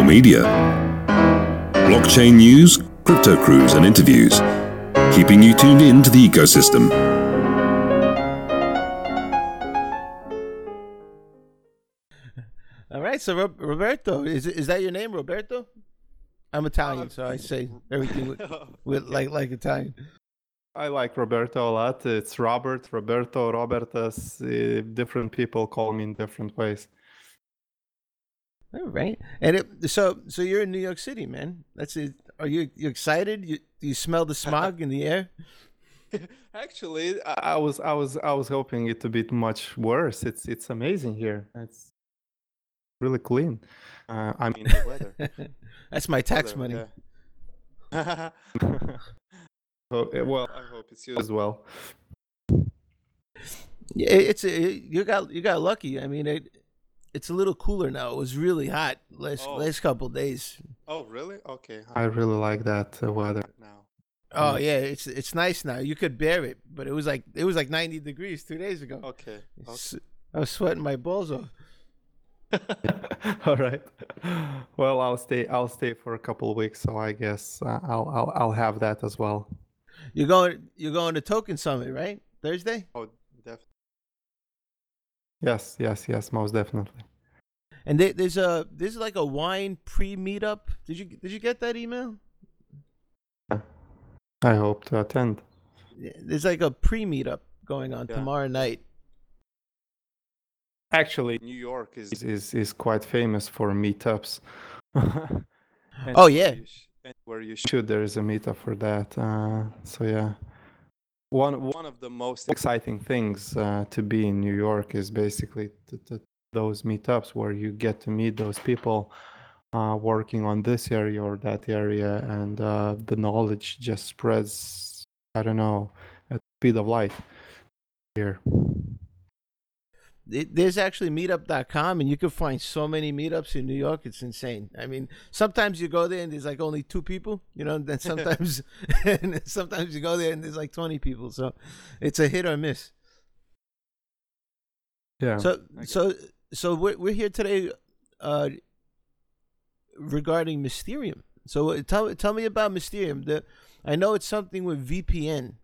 more media. Blockchain news, crypto crews, and interviews, keeping you tuned in to the ecosystem. All right, so Roberto, is is that your name, Roberto? I'm Italian, so I say everything with, with like like Italian. I like Roberto a lot. It's Robert, Roberto, Robertas. Uh, different people call me in different ways. All right, and it, so so you're in New York City, man. That's it. Are you you excited? You you smell the smog in the air? Actually, I was I was I was hoping it to be much worse. It's it's amazing here. It's really clean. Uh, I mean the weather. That's my tax money. Yeah. Oh, eh, well, I hope it's you as well. Yeah, it's a, you got you got lucky. I mean, it it's a little cooler now. It was really hot last Oh. last couple days. Oh, really? Okay. I really like that uh, weather now. Oh Mm. yeah, it's it's nice now. You could bear it, but it was like it was like 90 degrees two days ago. Okay. I was sweating my balls off. All right. Well, I'll stay. I'll stay for a couple of weeks, so I guess uh, I'll I'll I'll have that as well. You're going you're going to Token Summit, right? Thursday? Oh, definitely. Yes, yes, yes, most definitely. And there, there's a there's like a wine pre meetup. Did you did you get that email? I hope to attend. Yeah, There's like a pre meetup going on Yeah. tomorrow night. Actually, New York is is is quite famous for meetups. Oh, yeah. you sh- and where you should, there is a meetup for that. Uh, so yeah, one one of the most exciting things uh, to be in New York is basically t- t- those meetups where you get to meet those people uh, working on this area or that area, and uh, the knowledge just spreads. I don't know at speed of light here. It, there's actually meetup.com and you can find so many meetups in New York. It's insane. I mean, sometimes you go there and there's like only two people, you know, and then sometimes and sometimes you go there and there's like 20 people. So it's a hit or miss. Yeah. So so so we're we're here today uh regarding Mysterium. So uh, tell tell me about Mysterium. The I know it's something with VPN.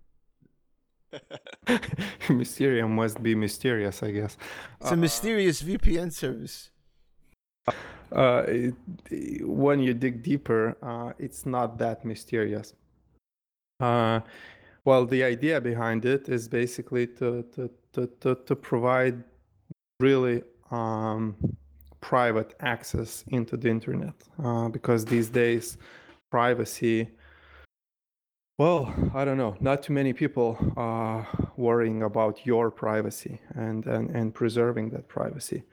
Mysterium must be mysterious, I guess. It's a mysterious VPN service. Uh, it, it- when you dig deeper, uh, it's not that mysterious. Uh, well, the idea behind it is basically to to to to, to provide really um, private access into the internet, uh, because these days, privacy. Well, I don't know. Not too many people are worrying about your privacy and and, and preserving that privacy.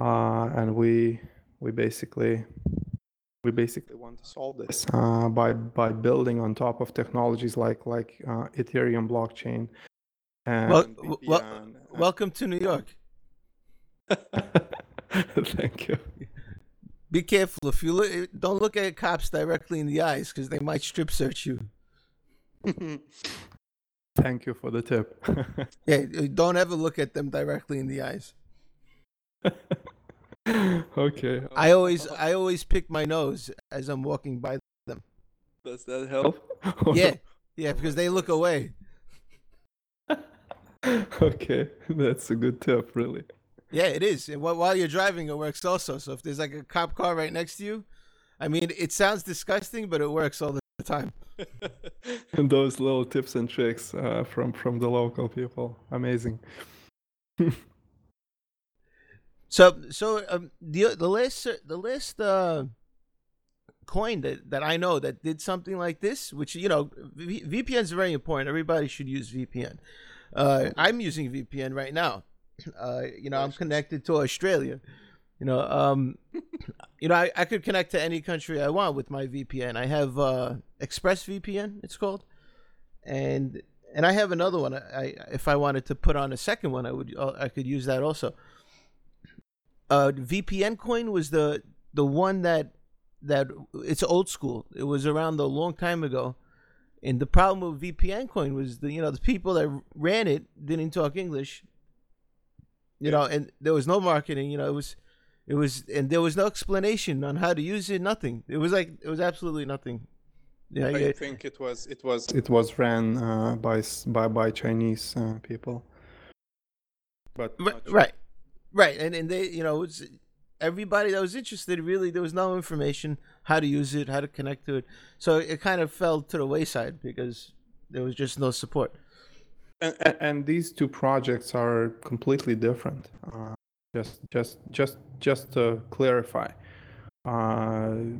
Uh, and we we basically we basically want to solve this uh, by by building on top of technologies like like uh, Ethereum blockchain. And Well, well, VPN. welcome to New York. Thank you. Be careful if you look. Don't look at cops directly in the eyes because they might strip search you. Thank you for the tip. Yeah, uh, don't ever look at them directly in the eyes. okay. I always, I always pick my nose as I'm walking by. Them. Does that help? Yeah, yeah, because they look away. okay, that's a good tip, really. Yeah, it is. And while you're driving, it works also. So if there's like a cop car right next to you, I mean, it sounds disgusting, but it works all the time. And those little tips and tricks uh, from from the local people, amazing. So, so um, the the last the last uh, coin that, that I know that did something like this, which you know, v- VPN is very important. Everybody should use VPN. Uh, I'm using VPN right now. Uh, you know, I'm connected to Australia. You know, um, you know, I, I could connect to any country I want with my VPN. I have uh, ExpressVPN, it's called, and and I have another one. I, I if I wanted to put on a second one, I would uh, I could use that also uh VPN coin was the the one that that it's old school. It was around a long time ago. And the problem with VPN coin was the you know the people that ran it didn't talk English. You know, and there was no marketing, you know, it was It was, and there was no explanation on how to use it. Nothing. It was like it was absolutely nothing. Yeah, I think it was it was it was ran uh, by by by Chinese uh, people. But right, right, and and they you know was everybody that was interested really there was no information how to use it, how to connect to it, so it kind of fell to the wayside because there was just no support. And, and, and these two projects are completely different. Uh, just just just just to clarify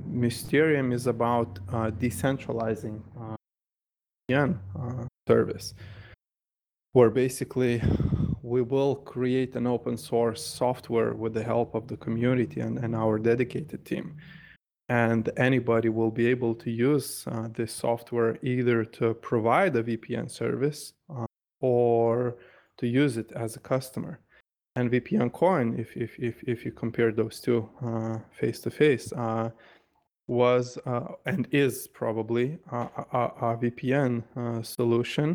Mysterium is about uh, decentralizing uh, VPN uh, service, where basically we will create an open source software with the help of the community and, and our dedicated team. And anybody will be able to use uh, this software either to provide a VPN service uh, or to use it as a customer and VPN coin, if if if, if you compare those two uh, face to face, uh, was uh, and is probably a, a, a VPN solution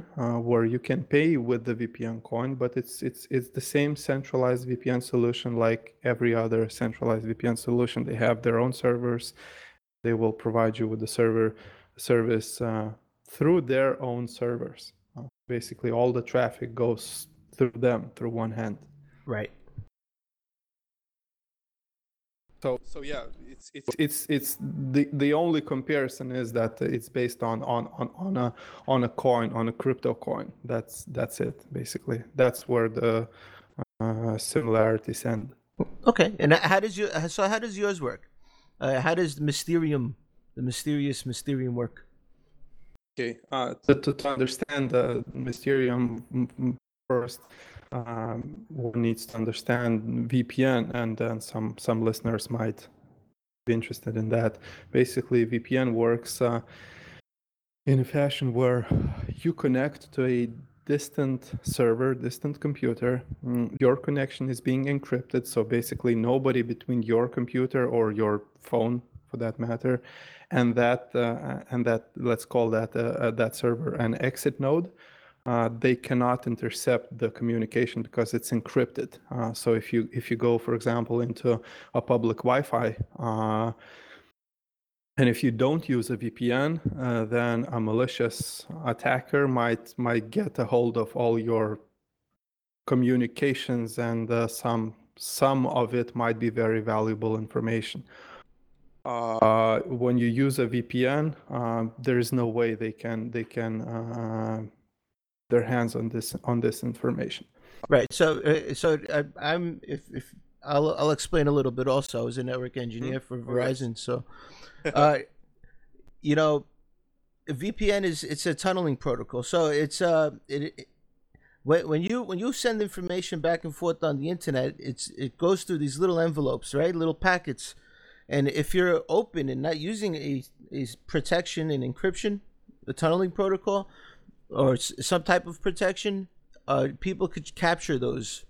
where you can pay with the VPN coin, but it's it's it's the same centralized VPN solution like every other centralized VPN solution. They have their own servers. They will provide you with the server service through their own servers. basically, all the traffic goes through them through one hand. Right. So so yeah, it's it's it's it's the the only comparison is that it's based on on on on a on a coin on a crypto coin. That's that's it basically. That's where the uh, similarities end. Okay, and how does your so how does yours work? Uh, how does the Mysterium, the mysterious Mysterium work? Okay, uh, to, to understand the Mysterium first, um, one needs to understand VPN, and then some some listeners might be interested in that. Basically, VPN works uh, in a fashion where you connect to a distant server, distant computer. Mm, your connection is being encrypted, so basically nobody between your computer or your phone, for that matter, and that uh, and that let's call that uh, uh that server an exit node uh, they cannot intercept the communication because it's encrypted. Uh, so if you if you go, for example, into a public Wi-Fi, uh, and if you don't use a VPN, uh, then a malicious attacker might might get a hold of all your communications, and uh, some some of it might be very valuable information. Uh, when you use a VPN, there is no way they can they can their hands on this on this information. Right. So uh, so uh, I, am if if I'll I'll explain a little bit. Also, I was a network engineer mm-hmm. for Verizon, so uh, you know, VPN is it's a tunneling protocol. So it's uh it, it when, when you when you send information back and forth on the internet, it's it goes through these little envelopes, right? Little packets. And if you're open and not using a, a protection and encryption, the tunneling protocol, or some type of protection, uh, people could capture those,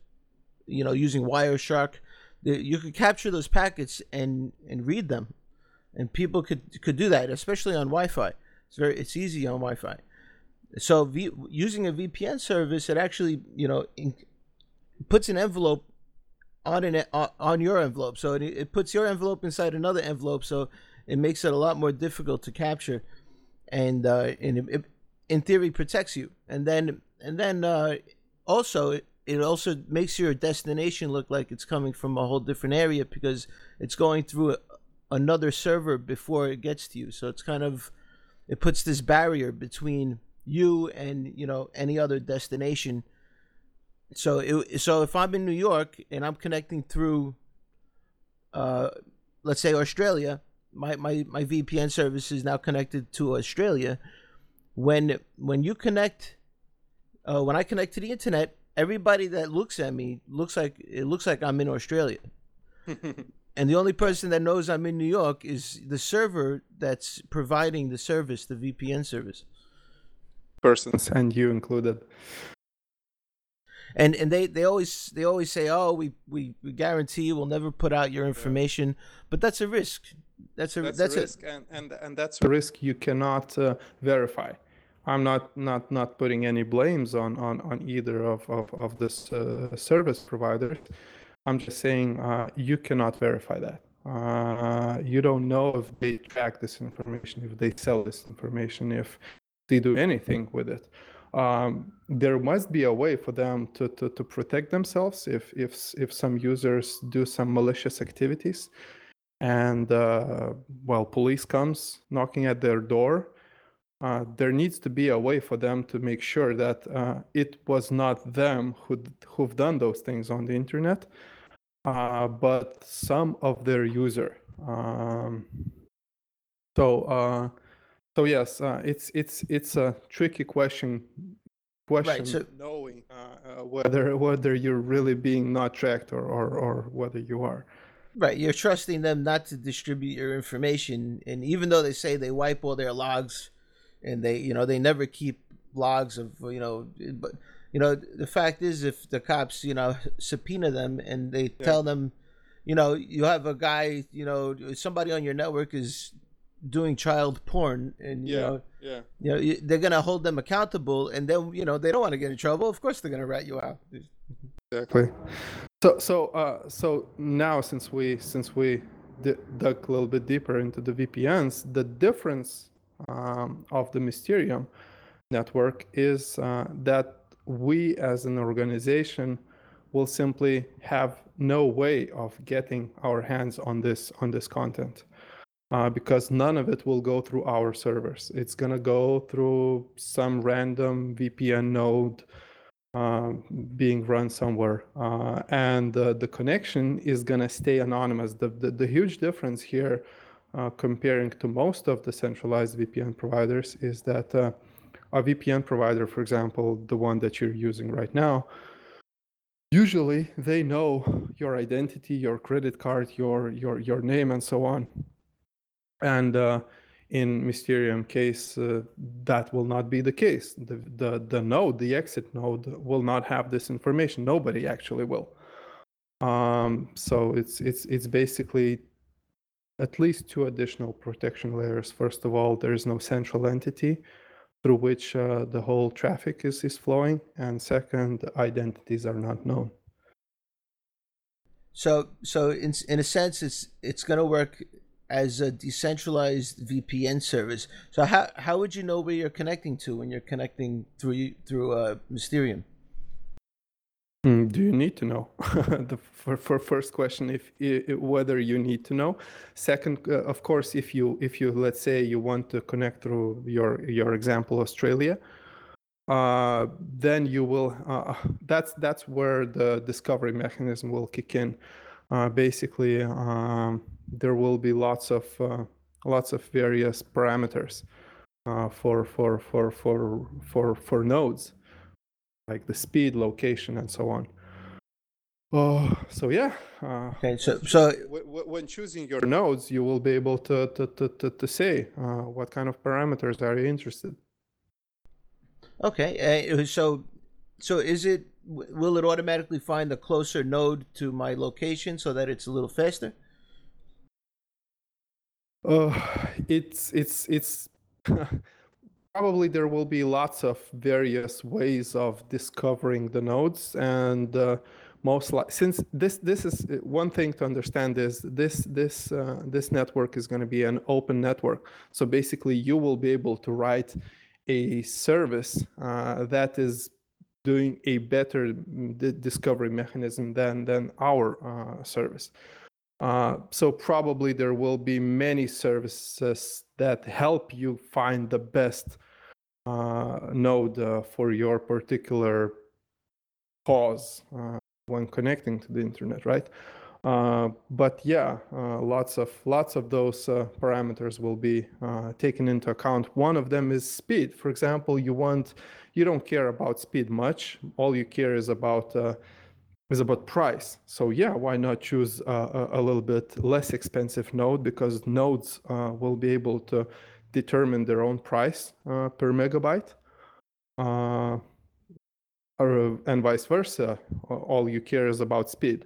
you know, using Wireshark. You could capture those packets and and read them, and people could could do that, especially on Wi-Fi. It's very it's easy on Wi-Fi. So v, using a VPN service, it actually you know in, puts an envelope on an on your envelope. So it, it puts your envelope inside another envelope. So it makes it a lot more difficult to capture, and uh, and it, in theory protects you. And then and then uh, also it, also makes your destination look like it's coming from a whole different area because it's going through another server before it gets to you. So it's kind of it puts this barrier between you and you know any other destination. So it, so if i'm in new york and i'm connecting through uh let's say australia my my, my vpn service is now connected to australia when when you connect uh, when I connect to the internet, everybody that looks at me looks like it looks like I'm in Australia. and the only person that knows I'm in New York is the server that's providing the service, the VPN service. Persons and you included. And and they, they always they always say, Oh, we, we, we guarantee we'll never put out your information. Yeah. But that's a risk. That's a that's, that's a risk, a, and, and and that's a risk you cannot uh, verify. I'm not not not putting any blames on on on either of of of this uh, service providers, I'm just saying uh, you cannot verify that. Uh, you don't know if they track this information, if they sell this information, if they do anything with it. Um, there must be a way for them to, to, to protect themselves if, if, if some users do some malicious activities and uh, well police comes knocking at their door uh, there needs to be a way for them to make sure that uh, it was not them who who've done those things on the internet uh, but some of their user um, so uh, so yes, uh, it's it's it's a tricky question. Question right, so, knowing uh, whether whether you're really being not tracked or, or or whether you are. Right, you're trusting them not to distribute your information, and even though they say they wipe all their logs, and they you know they never keep logs of you know, but you know the fact is if the cops you know subpoena them and they yeah. tell them, you know you have a guy you know somebody on your network is doing child porn and you yeah, know yeah. you know they're gonna hold them accountable and then you know they don't want to get in trouble. Of course they're gonna rat you out. Exactly. So so uh so now since we since we d- dug a little bit deeper into the vpns the difference um, of the mysterium network is uh, that we as an organization will simply have no way of getting our hands on this on this content uh, because none of it will go through our servers. It's to go through some random VPN node uh, being run somewhere. Uh, and the connection is to stay anonymous. The, the, the, huge difference here, uh, comparing to most of the centralized VPN providers, is that uh, a VPN provider, for example, the one that you're using right now, usually they know your identity, your credit card, your, your, your name, and so on and uh, in Mysterium case, uh, that will not be the case. The, the, the node, the exit node, will not have this information. Nobody actually will. Um, so it's it's it's basically at least two additional protection layers. First of all, there is no central entity through which uh, the whole traffic is, is flowing, and second, identities are not known. So, so in in a sense, it's it's going to work as a decentralized VPN service. So how how would you know where you're connecting to when you're connecting through through uh, Mysterium? Mm, do you need to know? the for, for first question, if, if, whether you need to know. Second, uh, of course, if you if you let's say you want to connect through your your example Australia, uh, then you will. Uh, that's that's where the discovery mechanism will kick in. Uh, basically, um, there will be lots of uh, lots of various parameters uh, for for for for for for nodes, like the speed, location, and so on. Oh, so yeah. Uh, okay, so so when choosing your nodes, you will be able to to to to, to say uh, what kind of parameters are you interested. Okay, uh, so so is it will it automatically find the closer node to my location so that it's a little faster? Uh, it's it's it's probably there will be lots of various ways of discovering the nodes and uh, most like since this this is uh, one thing to understand is this this uh, this network is going to be an open network. So basically you will be able to write a service uh, that is doing a better mm, discovery mechanism than than our uh, service. Uh, so probably there will be many services that help you find the best uh, node uh, for your particular cause uh, when connecting to the internet, right? Uh, but yeah, lots of lots of those parameters will be taken into account. One of them is speed. For example, you want you don't care about speed much. All you care is about is about price. So yeah, why not choose a, a little bit less expensive node because nodes uh, will be able to determine their own price uh, per megabyte. Uh, or, and vice versa, all you care is about speed.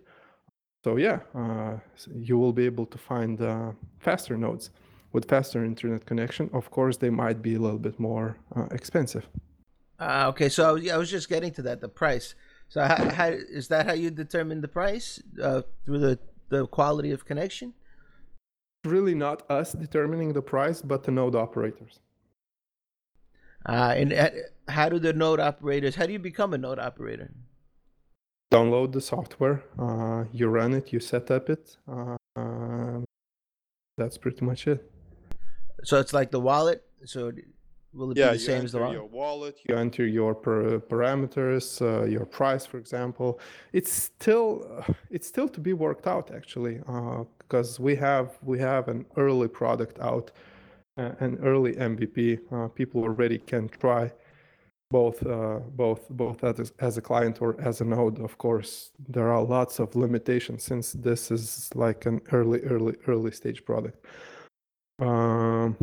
So yeah, uh, you will be able to find uh, faster nodes with faster internet connection. Of course, they might be a little bit more uh, expensive. okay, so I was, I was just getting to that, the price. So how, how is that how you determine the price uh, through the the quality of connection? Really, not us determining the price, but the node operators. Uh, and uh, how do the node operators? How do you become a node operator? Download the software, uh, you run it, you set up it. Uh, that's pretty much it. So it's like the wallet. So will it yeah, be the same as the your wallet. You enter your per- parameters, uh, your price, for example. It's still it's still to be worked out actually, because uh, we have we have an early product out, uh, an early MVP. Uh, people already can try both uh, both both as, as a client or as a node of course there are lots of limitations since this is like an early early early stage product um,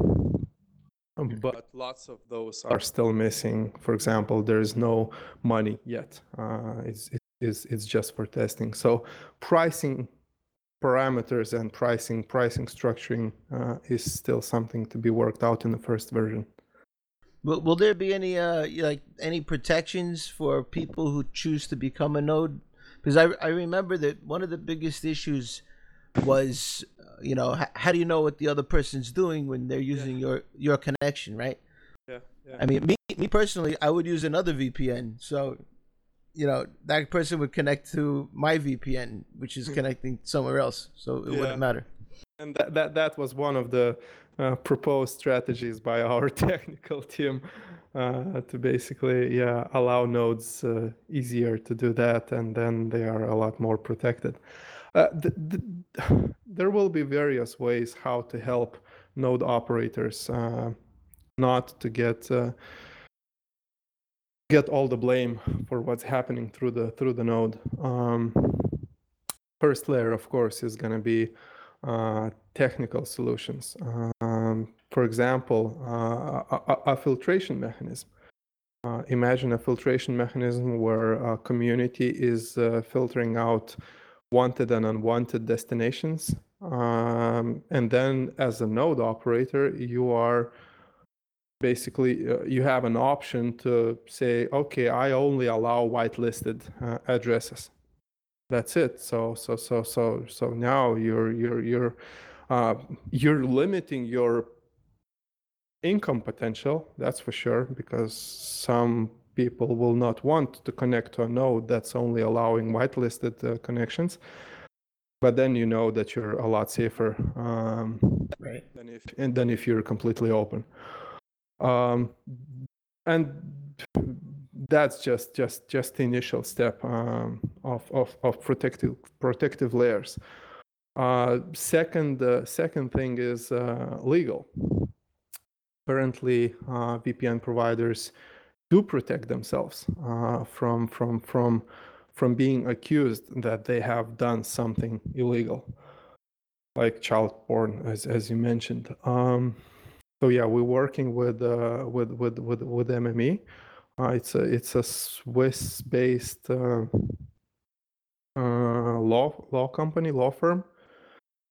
but lots of those are still missing. For example there is no money yet. Uh, it's, it's it's just for testing. So pricing parameters and pricing pricing structuring uh, is still something to be worked out in the first version. Will, will there be any uh like any protections for people who choose to become a node? Because I I remember that one of the biggest issues was you know h- how do you know what the other person's doing when they're using yeah. your your connection, right? Yeah, yeah. I mean, me me personally, I would use another VPN, so you know that person would connect to my VPN, which is hmm. connecting somewhere else, so it yeah. wouldn't matter. And that, that that was one of the uh, proposed strategies by our technical team uh, to basically yeah allow nodes uh, easier to do that and then they are a lot more protected uh, the, the, there will be various ways how to help node operators uh, not to get uh, get all the blame for what's happening through the through the node um, first layer of course is going to be uh, technical solutions. Um, for example, uh, a, a, filtration mechanism. Imagine a filtration mechanism where a community is filtering out wanted and unwanted destinations. Um, and then as a node operator, you are basically uh, you have an option to say okay i only allow whitelisted uh, addresses that's it so so so so so now you're you're you're uh, you're limiting your income potential that's for sure because some people will not want to connect to a node that's only allowing whitelisted uh, connections but then you know that you're a lot safer um, right than if and then if you're completely open um, and that's just just just the initial step um, of, of of protective protective layers. Uh, second uh, second thing is uh, legal. Currently, uh, VPN providers do protect themselves uh, from from from from being accused that they have done something illegal, like child porn, as as you mentioned. Um, so yeah, we're working with uh, with with with with MME uh, it's a it's a Swiss-based uh, uh, law law company, law firm.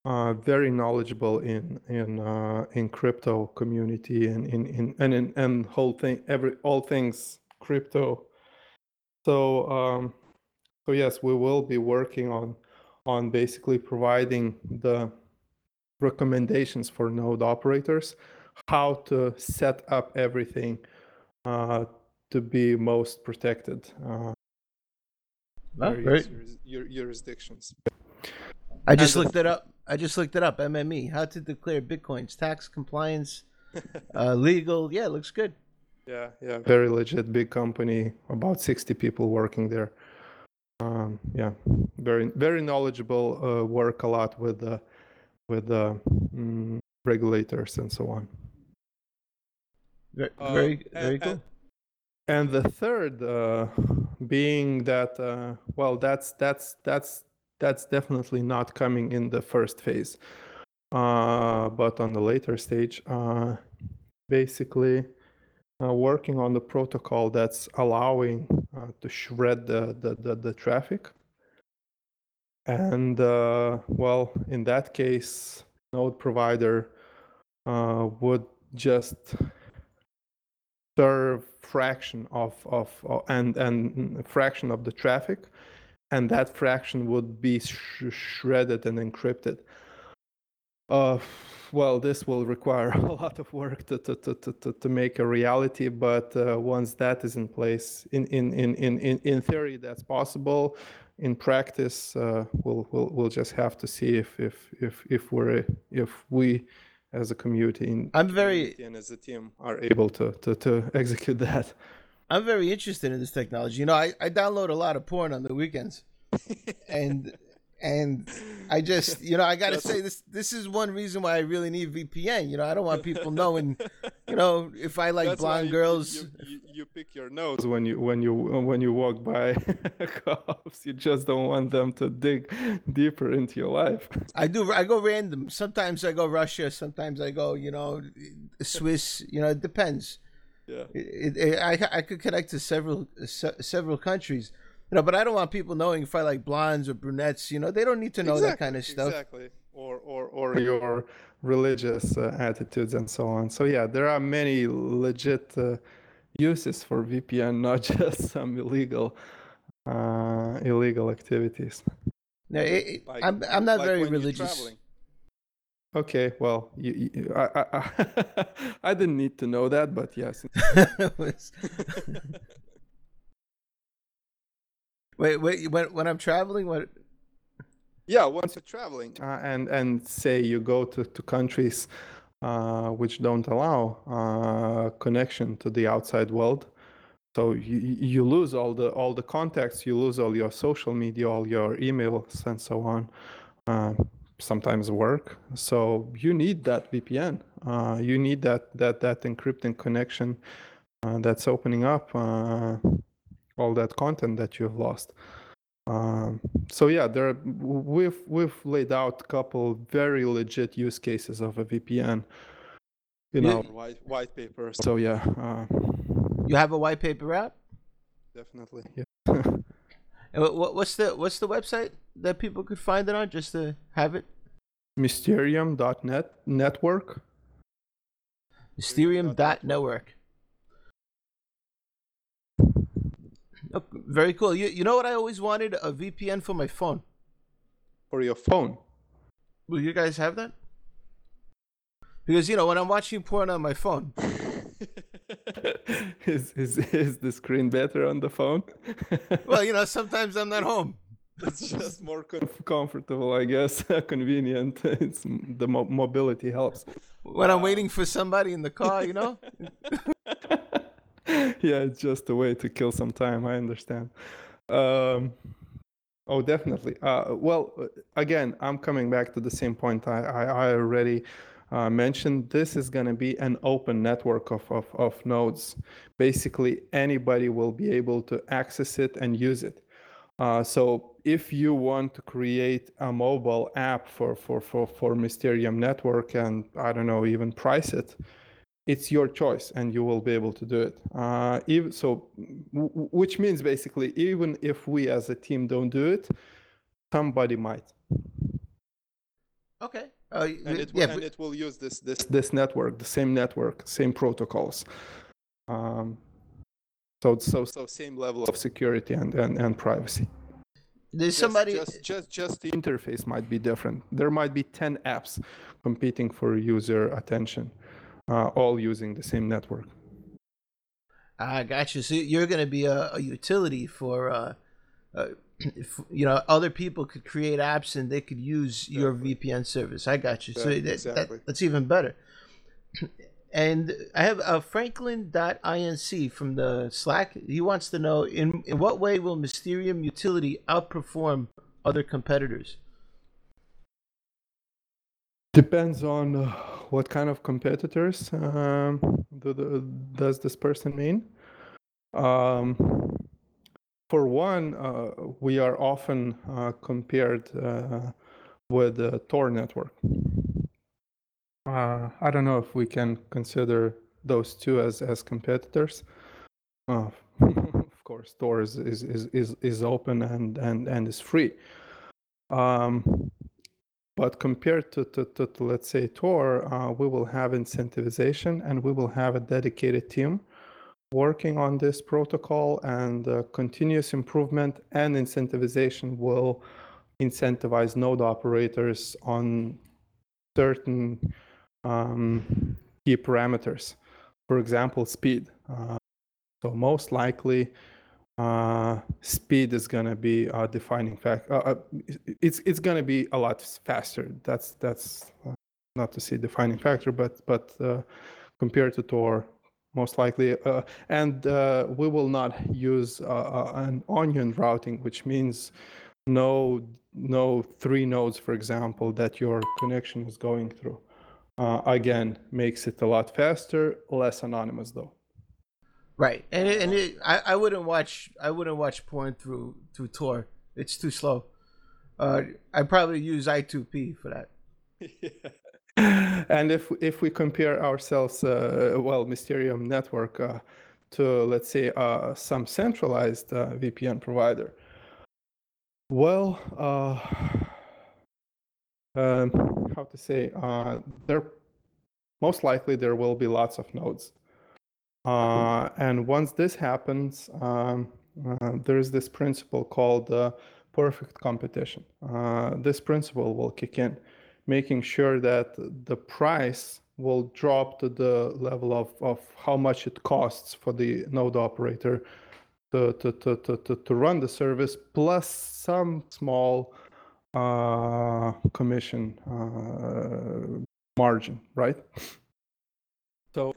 Uh, very knowledgeable in in uh, in crypto community and in, in and in and whole thing every all things crypto. So um, so yes, we will be working on on basically providing the recommendations for node operators, how to set up everything uh, to be most protected. Uh, oh, right. jurisdictions. I just looked it up. I just looked it up. MME, how to declare bitcoins, tax compliance, uh, legal. Yeah, looks good. Yeah, yeah, very legit, big company. About sixty people working there. Um, yeah, very very knowledgeable. Uh, work a lot with the with the um, regulators and so on. Very very, very cool and the third uh, being that uh, well that's that's that's that's definitely not coming in the first phase. Uh, but on the later stage uh, basically uh, working on the protocol that's allowing uh, to shred the, the, the, the traffic. And well in that case node provider would just serve fraction of, of, of and and fraction of the traffic and that fraction would be sh- shredded and encrypted uh, well this will require a lot of work to, to, to, to, to make a reality but uh, once that is in place in, in, in, in, in theory that's possible in practice uh, we'll, we'll, we'll just have to see if, if, if, if we're if we as a community in I'm very and as a team are able to, to, to execute that. I'm very interested in this technology. You know, I, I download a lot of porn on the weekends. and and I just you know, I gotta say this this is one reason why I really need VPN. You know, I don't want people knowing, you know, if I like That's blonde you- girls You, you, you pick your nose when you when you when you walk by cops. You just don't want them to dig deeper into your life. I do. I go random. Sometimes I go Russia. Sometimes I go, you know, Swiss. You know, it depends. Yeah. It, it, I I could connect to several se- several countries. You know, but I don't want people knowing if I like blondes or brunettes. You know, they don't need to know that kind of stuff. Exactly. Or or or your religious uh, attitudes and so on. So yeah, there are many legit uh, uses for VPN, not just some illegal uh, illegal activities. No, it, it- Like- I'm I'm not like very when you're religious. Traveling. Okay, well, you, you, I, I, I, I didn't need to know that, but yes. wait, wait. When when I'm traveling, what? Yeah, once you're traveling, uh, and and say you go to to countries uh, which don't allow uh, connection to the outside world, so you you lose all the all the contacts, you lose all your social media, all your emails, and so on. Sometimes work. So you need that VPN. Uh, you need that that that encrypting connection uh, that's opening up uh, all that content that you've lost. Um, so yeah, there we've we've laid out a couple very legit use cases of a VPN. You Yeah. know, white white paper. So yeah, uh, You have a white paper out? definitely. Yeah. What, what- what's the what's the website that people could find it on just to have it? Mysterium.net network. Mysterium dot network. Oh, very cool. You you know what I always wanted a VPN for my phone. for your phone. Will you guys have that? Because you know when I'm watching porn on my phone, is, is is the screen better on the phone? well, you know sometimes I'm not home. It's just more comf- comfortable, I guess. Convenient. It's the mo- mobility helps. When I'm waiting for somebody in the car, you know. yeah, it's just a way to kill some time. I understand. Um, oh, definitely. Uh, well, uh, again, I'm coming back to the same point I, I, I already uh, mentioned. This is going to be an open network of, of, of nodes. Basically, anybody will be able to access it and use it. Uh, so if you want to create a mobile app for, for, for, for Mysterium Network and I don't know, even price it, it's your choice and you will be able to do it. Uh, even, so, w- w- which means basically, even if we as a team don't do it, somebody might. Okay. Uh, And it, yeah, and but- it will use this, this, this network, the same network, same protocols. Um, so, so, so same level of security and, and, and privacy. there's Just- somebody. just, just just the interface might be different there might be 10 apps competing for user attention uh, all using the same network I got you. So you're going to be a, a utility for, uh, uh, if, you know, other people could create apps and they could use your VPN service. I got you. So that, exactly. that, that's even better. And I have uh, Franklin.inc from the Slack. He wants to know in, in what way will Mysterium Utility outperform other competitors? depends on uh, what kind of competitors um, does this person mean um, for one uh, we are often uh, compared uh, with the tor network uh, i don't know if we can consider those two as as competitors. Uh, of course tor is is, is is is open and and and is free. Um, but compared to, to, to, to, let's say Tor, uh, we will have incentivization and we will have a dedicated team working on this protocol, and uh, continuous improvement and incentivization will incentivize node operators on certain um, key parameters. For example, speed. Uh, so most likely, uh, speed is going to be a defining factor. Uh, uh, it's it's going to be a lot faster. That's that's uh, not to say defining factor, but but uh, compared to Tor, most likely. Uh, and uh, we will not use an onion routing, which means no no three nodes, for example, that your connection is going through. Again, makes it a lot faster, less anonymous though. Right, and it, and it, I, I wouldn't watch I wouldn't watch porn through through Tor. It's too slow. Uh, I probably use I2P for that. yeah. And if if we compare ourselves, uh, well, Mysterium network uh, to let's say uh, some centralized uh, VPN provider, well, uh, um, how to say, there most likely there will be lots of nodes uh, and once this happens, um, uh, there is this principle called uh, perfect competition. Uh, this principle will kick in, making sure that the price will drop to the level of, of how much it costs for the node operator to, to, to, to, to, to run the service, plus some small uh, commission uh, margin, right? So,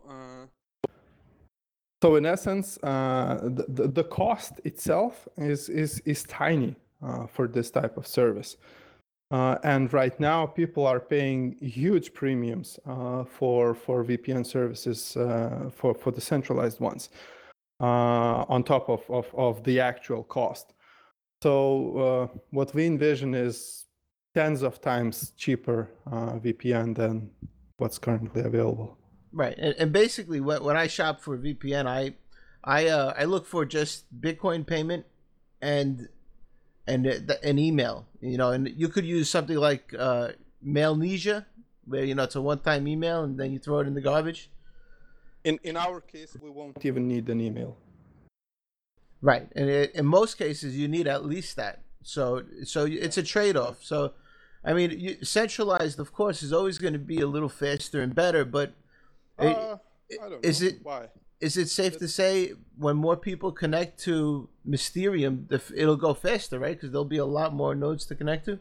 so in essence, uh, the, the cost itself is is is tiny uh, for this type of service. Uh, and right now, people are paying huge premiums uh, for for VPN services uh, for for the centralized ones uh, on top of, of of the actual cost. So what we envision is tens of times cheaper VPN than what's currently available. Right, and, and basically, when, when I shop for VPN, I I uh, I look for just Bitcoin payment and and an email. You know, and you could use something like uh, Mailnesia, where you know it's a one-time email and then you throw it in the garbage. In in our case, we won't even need an email. Right, and it, in most cases, you need at least that. So so it's a trade-off. So, I mean, you, centralized, of course, is always going to be a little faster and better, but uh, is it why? Is it safe to say when more people connect to Mysterium, it'll go faster, right? Because there'll be a lot more nodes to connect to.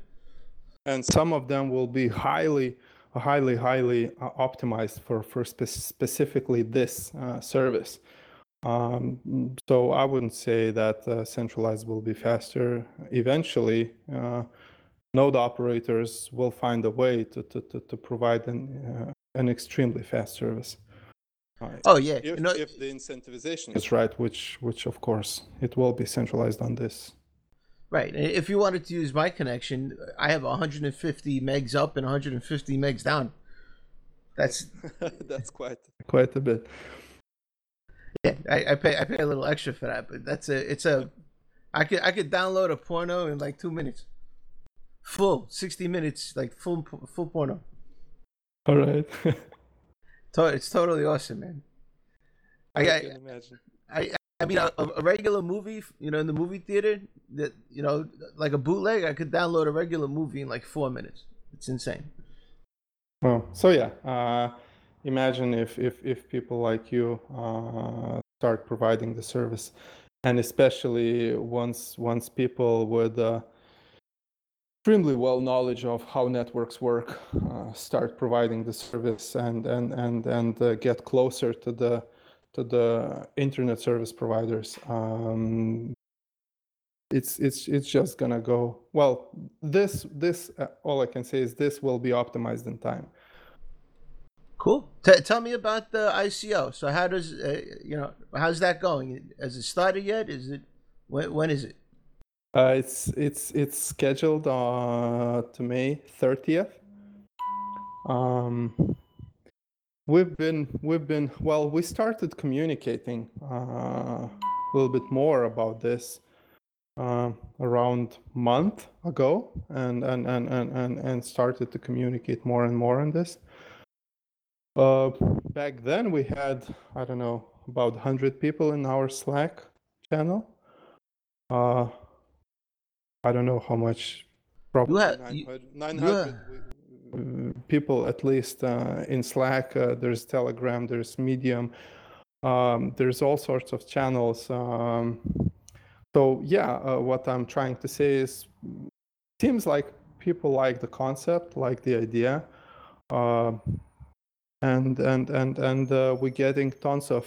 And some of them will be highly, highly, highly uh, optimized for for spe- specifically this uh, service. Um, so I wouldn't say that uh, centralized will be faster. Eventually, uh, node operators will find a way to to, to, to provide an uh, an extremely fast service. Oh yeah, if, know, if the incentivization is right, which which of course it will be centralized on this. Right. If you wanted to use my connection, I have 150 megs up and 150 megs down. That's that's quite quite a bit. Yeah, I, I, pay I pay a little extra for that, but that's a it's a I could I could download a porno in like two minutes, full 60 minutes, like full full porno. All right. it's totally awesome, man. I, I can imagine. I I mean, a, a, regular movie, you know, in the movie theater, that you know, like a bootleg, I could download a regular movie in like four minutes. It's insane. Well, so yeah, uh, imagine if if if people like you uh, start providing the service, and especially once once people with Uh, extremely well knowledge of how networks work, uh, start providing the service and and and and uh, get closer to the to the internet service providers. Um, it's it's it's just gonna go well. This this uh, all I can say is this will be optimized in time. Cool. T- tell me about the ICO. So how does uh, you know how's that going? Has it started yet? Is it when, when is it? Uh, it's it's it's scheduled uh, to May 30th. Um, we've been we've been well. We started communicating uh, a little bit more about this uh, around month ago, and and, and and and and started to communicate more and more on this. Uh, back then, we had I don't know about 100 people in our Slack channel. Uh, I don't know how much. You Probably have 900, you 900 have- uh, people at least uh, in Slack. Uh, there's Telegram. There's Medium. Um, there's all sorts of channels. Um, so yeah, uh, what I'm trying to say is, seems like people like the concept, like the idea, uh, and and and and uh, we're getting tons of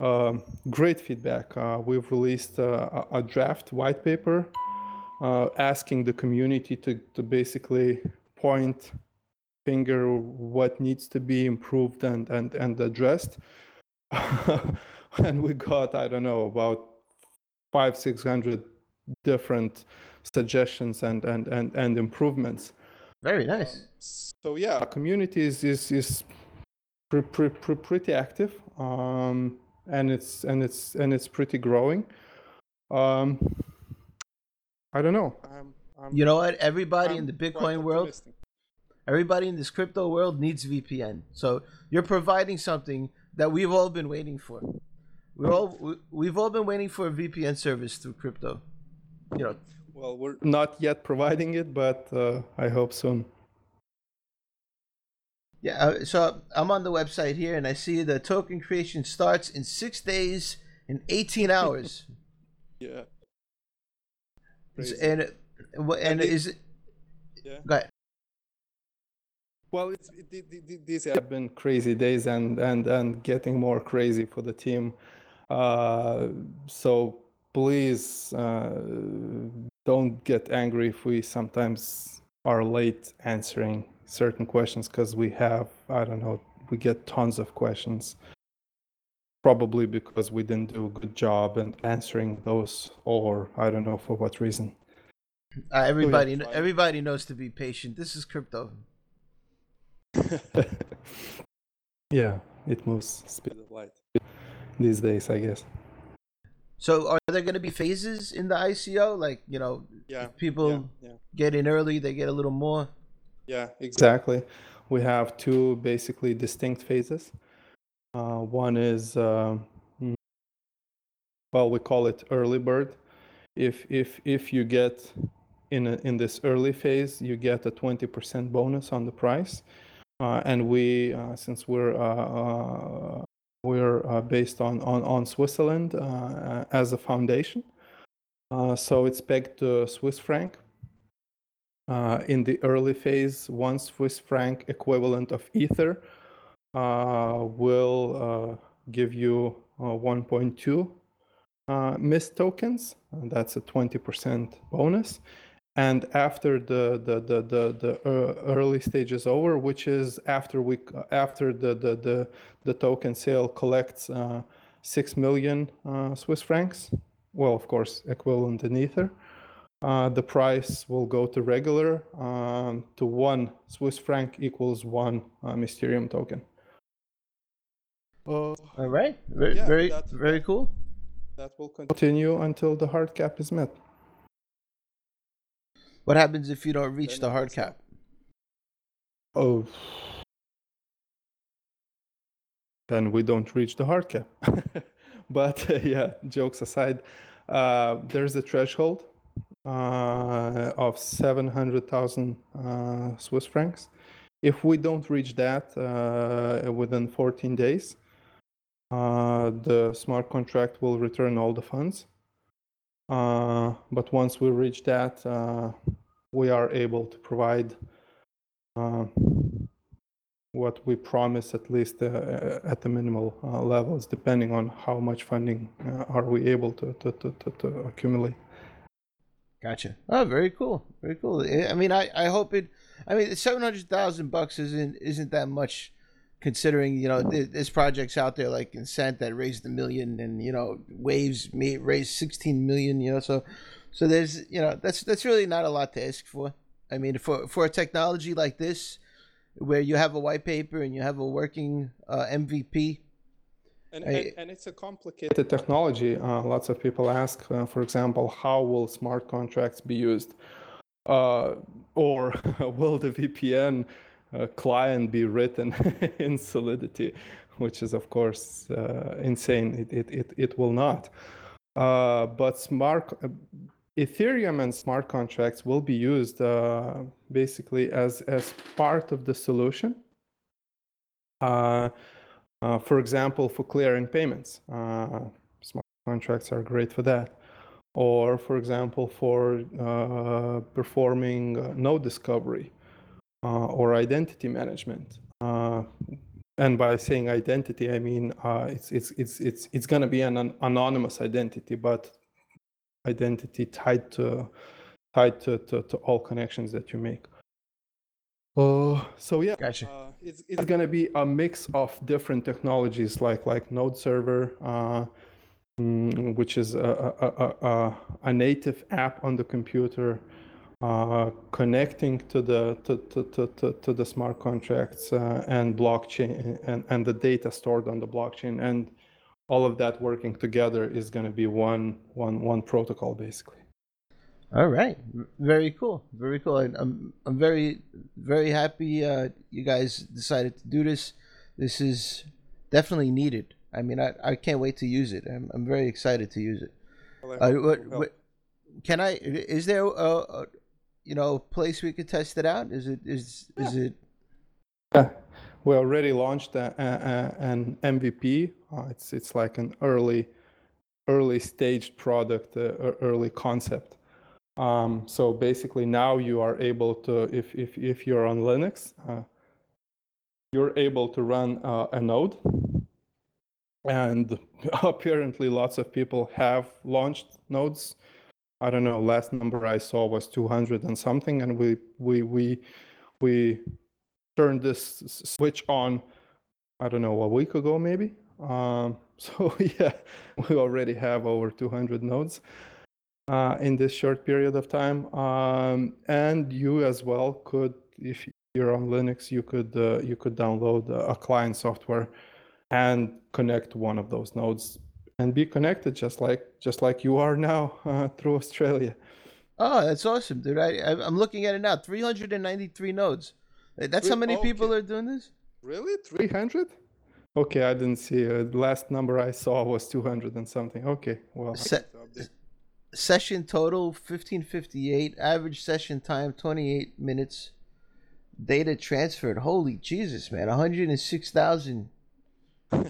um, great feedback. Uh, we've released uh, a a draft white paper uh, asking the community to, to basically point finger what needs to be improved and, and, and addressed. and we got, I don't know, about five, 600 different suggestions and, and, and, and improvements. very nice. So yeah, community is is, is pre- pre- pre- pretty active, um, and it's and it's and it's pretty growing. Um, I don't know. I'm, I'm, You know what? Everybody in I'm the Bitcoin world, everybody in this crypto world needs VPN. So you're providing something that we've all been waiting for. We're all we- we've all been waiting for a VPN service through crypto. You know, Well, we're not yet providing it, but uh, I hope soon. Yeah. uh, So I'm on the website here, and I see the token creation starts in six days and 18 hours. Yeah. Crazy. and it- and they- is it? Yeah. Go ahead. Well, it's, it, th- these have been crazy days and, and, and getting more crazy for the team. Uh, so please uh, don't get angry if we sometimes are late answering certain questions because we have, I don't know, we get tons of questions. Probably because we didn't do a good job in answering those, or I don't know for what reason. Uh, everybody, fine. everybody knows to be patient. This is crypto. yeah, it moves speed of light these days, I guess. So, are there going to be phases in the ICO? Like, you know, Yeah, people yeah, get in early, they get a little more. Yeah, exactly. We have two basically distinct phases. Uh, one is, uh, mm, well, we call it early bird. If if if you get in a, in this early phase, you get a twenty percent bonus on the price. Uh, and we, uh, since we're uh, uh, we're based on on on Switzerland as a foundation, so it's pegged to Swiss franc. Uh, in the early phase, one Swiss franc equivalent of Ether uh, will uh, give you uh, 1.2 uh, MYST tokens. that's a 20% bonus. And after the the the the, the early stage is over, which is after we after the the the, the token sale collects six million Swiss francs, well, of course, equivalent in Ether uh, the price will go to regular um, to one Swiss franc equals one uh, Mysterium token. Uh, All right. Very, Yeah, very, that- very cool. that will continue until the hard cap is met. What happens if you don't reach Then the hard cap? Oh, then we don't reach the hard cap. but uh, yeah, jokes aside, uh, there's a threshold uh, of 700,000 uh, Swiss francs. If we don't reach that uh, within 14 days, uh, the smart contract will return all the funds. Uh, but once we reach that, uh, we are able to provide what we promise, at least at the minimal levels, depending on how much funding are we able to, to, to, to, to accumulate. Gotcha. Oh, very cool. Very cool. I mean, I, I hope it. I mean, seven hundred thousand bucks isn't isn't that much, considering you know th- there's projects out there like Incent that raised a million, and you know Waves made, raised sixteen million. You know, so so there's you know that's that's really not a lot to ask for. I mean, for for a technology like this, where you have a white paper and you have a working uh, MVP. And, and, and it's a complicated technology. Uh, lots of people ask, uh, for example, how will smart contracts be used? Uh, or will the VPN uh, client be written in Solidity? which is of course uh, insane. It, it, it, it will not. Uh, but smart uh, Ethereum and smart contracts will be used uh, basically as, as part of the solution. Uh, uh, for example, for clearing payments, smart contracts are great for that. Or, for example, for performing node discovery or identity management and by saying identity, I mean uh, it's it's it's it's it's going to be an, an, anonymous identity, but identity tied to tied to, to, to all connections that you make. Uh, so yeah, gotcha. It's it's going to be a mix of different technologies like like Node Server, uh, mm, which is a, a, a, a native app on the computer uh, connecting to the to, to, to, to, to the smart contracts uh, and blockchain and, and the data stored on the blockchain. And all of that working together is going to be one one one protocol basically all right very cool very cool And i'm i'm very very happy uh, you guys decided to do this this is definitely needed i mean i, I can't wait to use it i'm, I'm very excited to use it uh, what, what, can i is there a, you know place we could test it out? Is it is yeah. is it? Yeah, we already launched a, a, an MVP. Uh, it's it's like an early early staged product, uh, early concept. Um, so basically, now you are able to, if if if you're on Linux, uh, you're able to run uh, a node. And apparently, lots of people have launched nodes I don't know, last number I saw was 200 and something, and we we we we turned this switch on. I don't know a week ago maybe. Um, so yeah, we already have over 200 nodes uh, in this short period of time, um, and you as well could, if you're on Linux, you could uh, you could download a client software and connect one of those nodes and be connected just like just like you are now uh, through Australia. Oh, that's awesome, dude! I I'm looking at it now. 393 nodes. That's how many okay. people are doing this. Really, 300? Okay, I didn't see. Uh, the last number I saw was 200 and something. Okay, well. Se- session total 1558. Average session time 28 minutes. Data transferred. Holy Jesus, man! 106,000.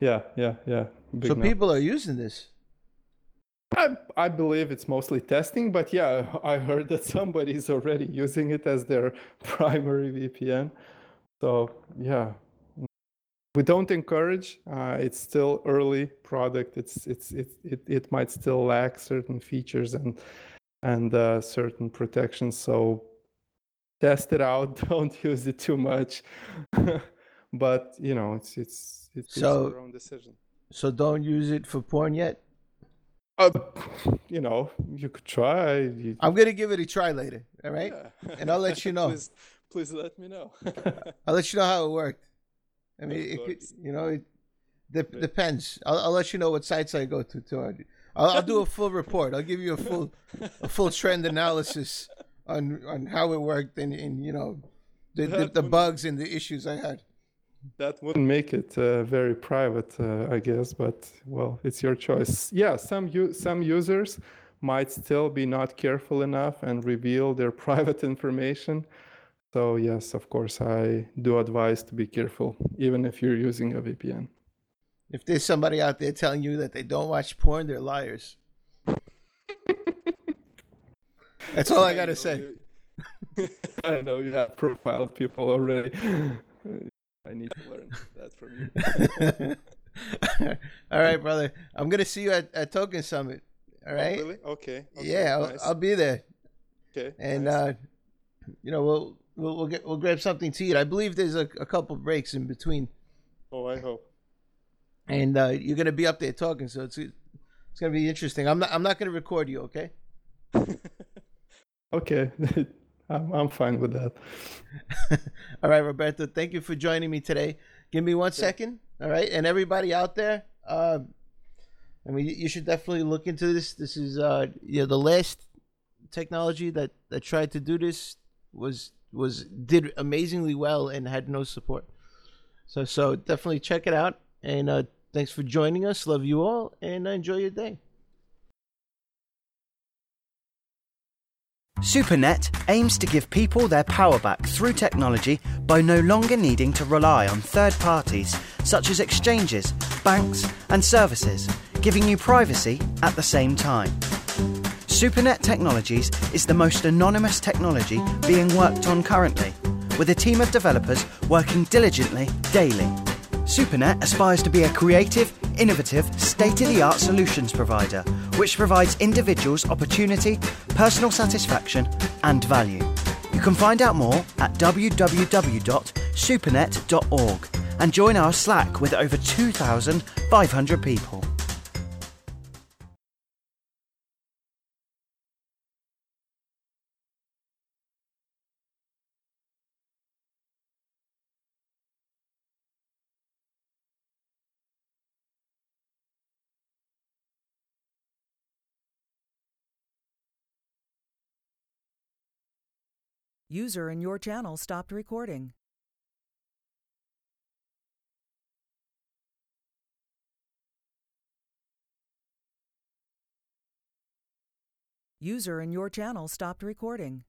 Yeah, yeah, yeah. Big so people are using this. I, I believe it's mostly testing, but yeah, I heard that somebody is already using it as their primary VPN. So yeah, we don't encourage. Uh, it's still early product. It's it's it, it it might still lack certain features and and uh, certain protections. So test it out. Don't use it too much. but you know, it's it's it's so, your own decision. So don't use it for porn yet. Uh, you know, you could try. You... I'm gonna give it a try later. All right, yeah. and I'll let you know. please, please let me know. I'll let you know how it worked. I mean, it could, you know, it de- depends. I'll, I'll let you know what sites I go to. To I'll, I'll do a full report. I'll give you a full a full trend analysis on on how it worked and, and you know the, the, the bugs and the issues I had that wouldn't make it uh, very private, uh, I guess. But well, it's your choice. Yeah, some u- some users might still be not careful enough and reveal their private information. So yes, of course, I do advise to be careful, even if you're using a VPN. If there's somebody out there telling you that they don't watch porn, they're liars. That's all I gotta say. I know you have profiled people already. I need to learn that from you. All right, brother. I'm gonna see you at, at Token Summit. All right. oh. Oh, really? Okay. okay. Yeah, I'll, I'll, be there. Okay. And nice. uh, you know, we'll we'll we'll get we'll grab something to eat. I believe there's a, a couple breaks in between. Oh, I hope. And uh, you're gonna be up there talking, so it's it's gonna be interesting. I'm not I'm not gonna record you, okay? okay. I'm, I'm fine with that. All right, Roberto. Thank you for joining me today. Give me one second. All right, and everybody out there, uh, I mean, you should definitely look into this. This is, uh, you know, the last technology that that tried to do this was was did amazingly well and had no support. So so definitely check it out. And uh, thanks for joining us. Love you all, and enjoy your day. SuperNet aims to give people their power back through technology by no longer needing to rely on third parties such as exchanges, banks, and services, giving you privacy at the same time. SuperNet Technologies is the most anonymous technology being worked on currently, with a team of developers working diligently daily. SuperNet aspires to be a creative, innovative, state of the art solutions provider, which provides individuals opportunity, personal satisfaction, and value. You can find out more at www.supernet.org and join our Slack with over 2,500 people. User in your channel stopped recording. User in your channel stopped recording.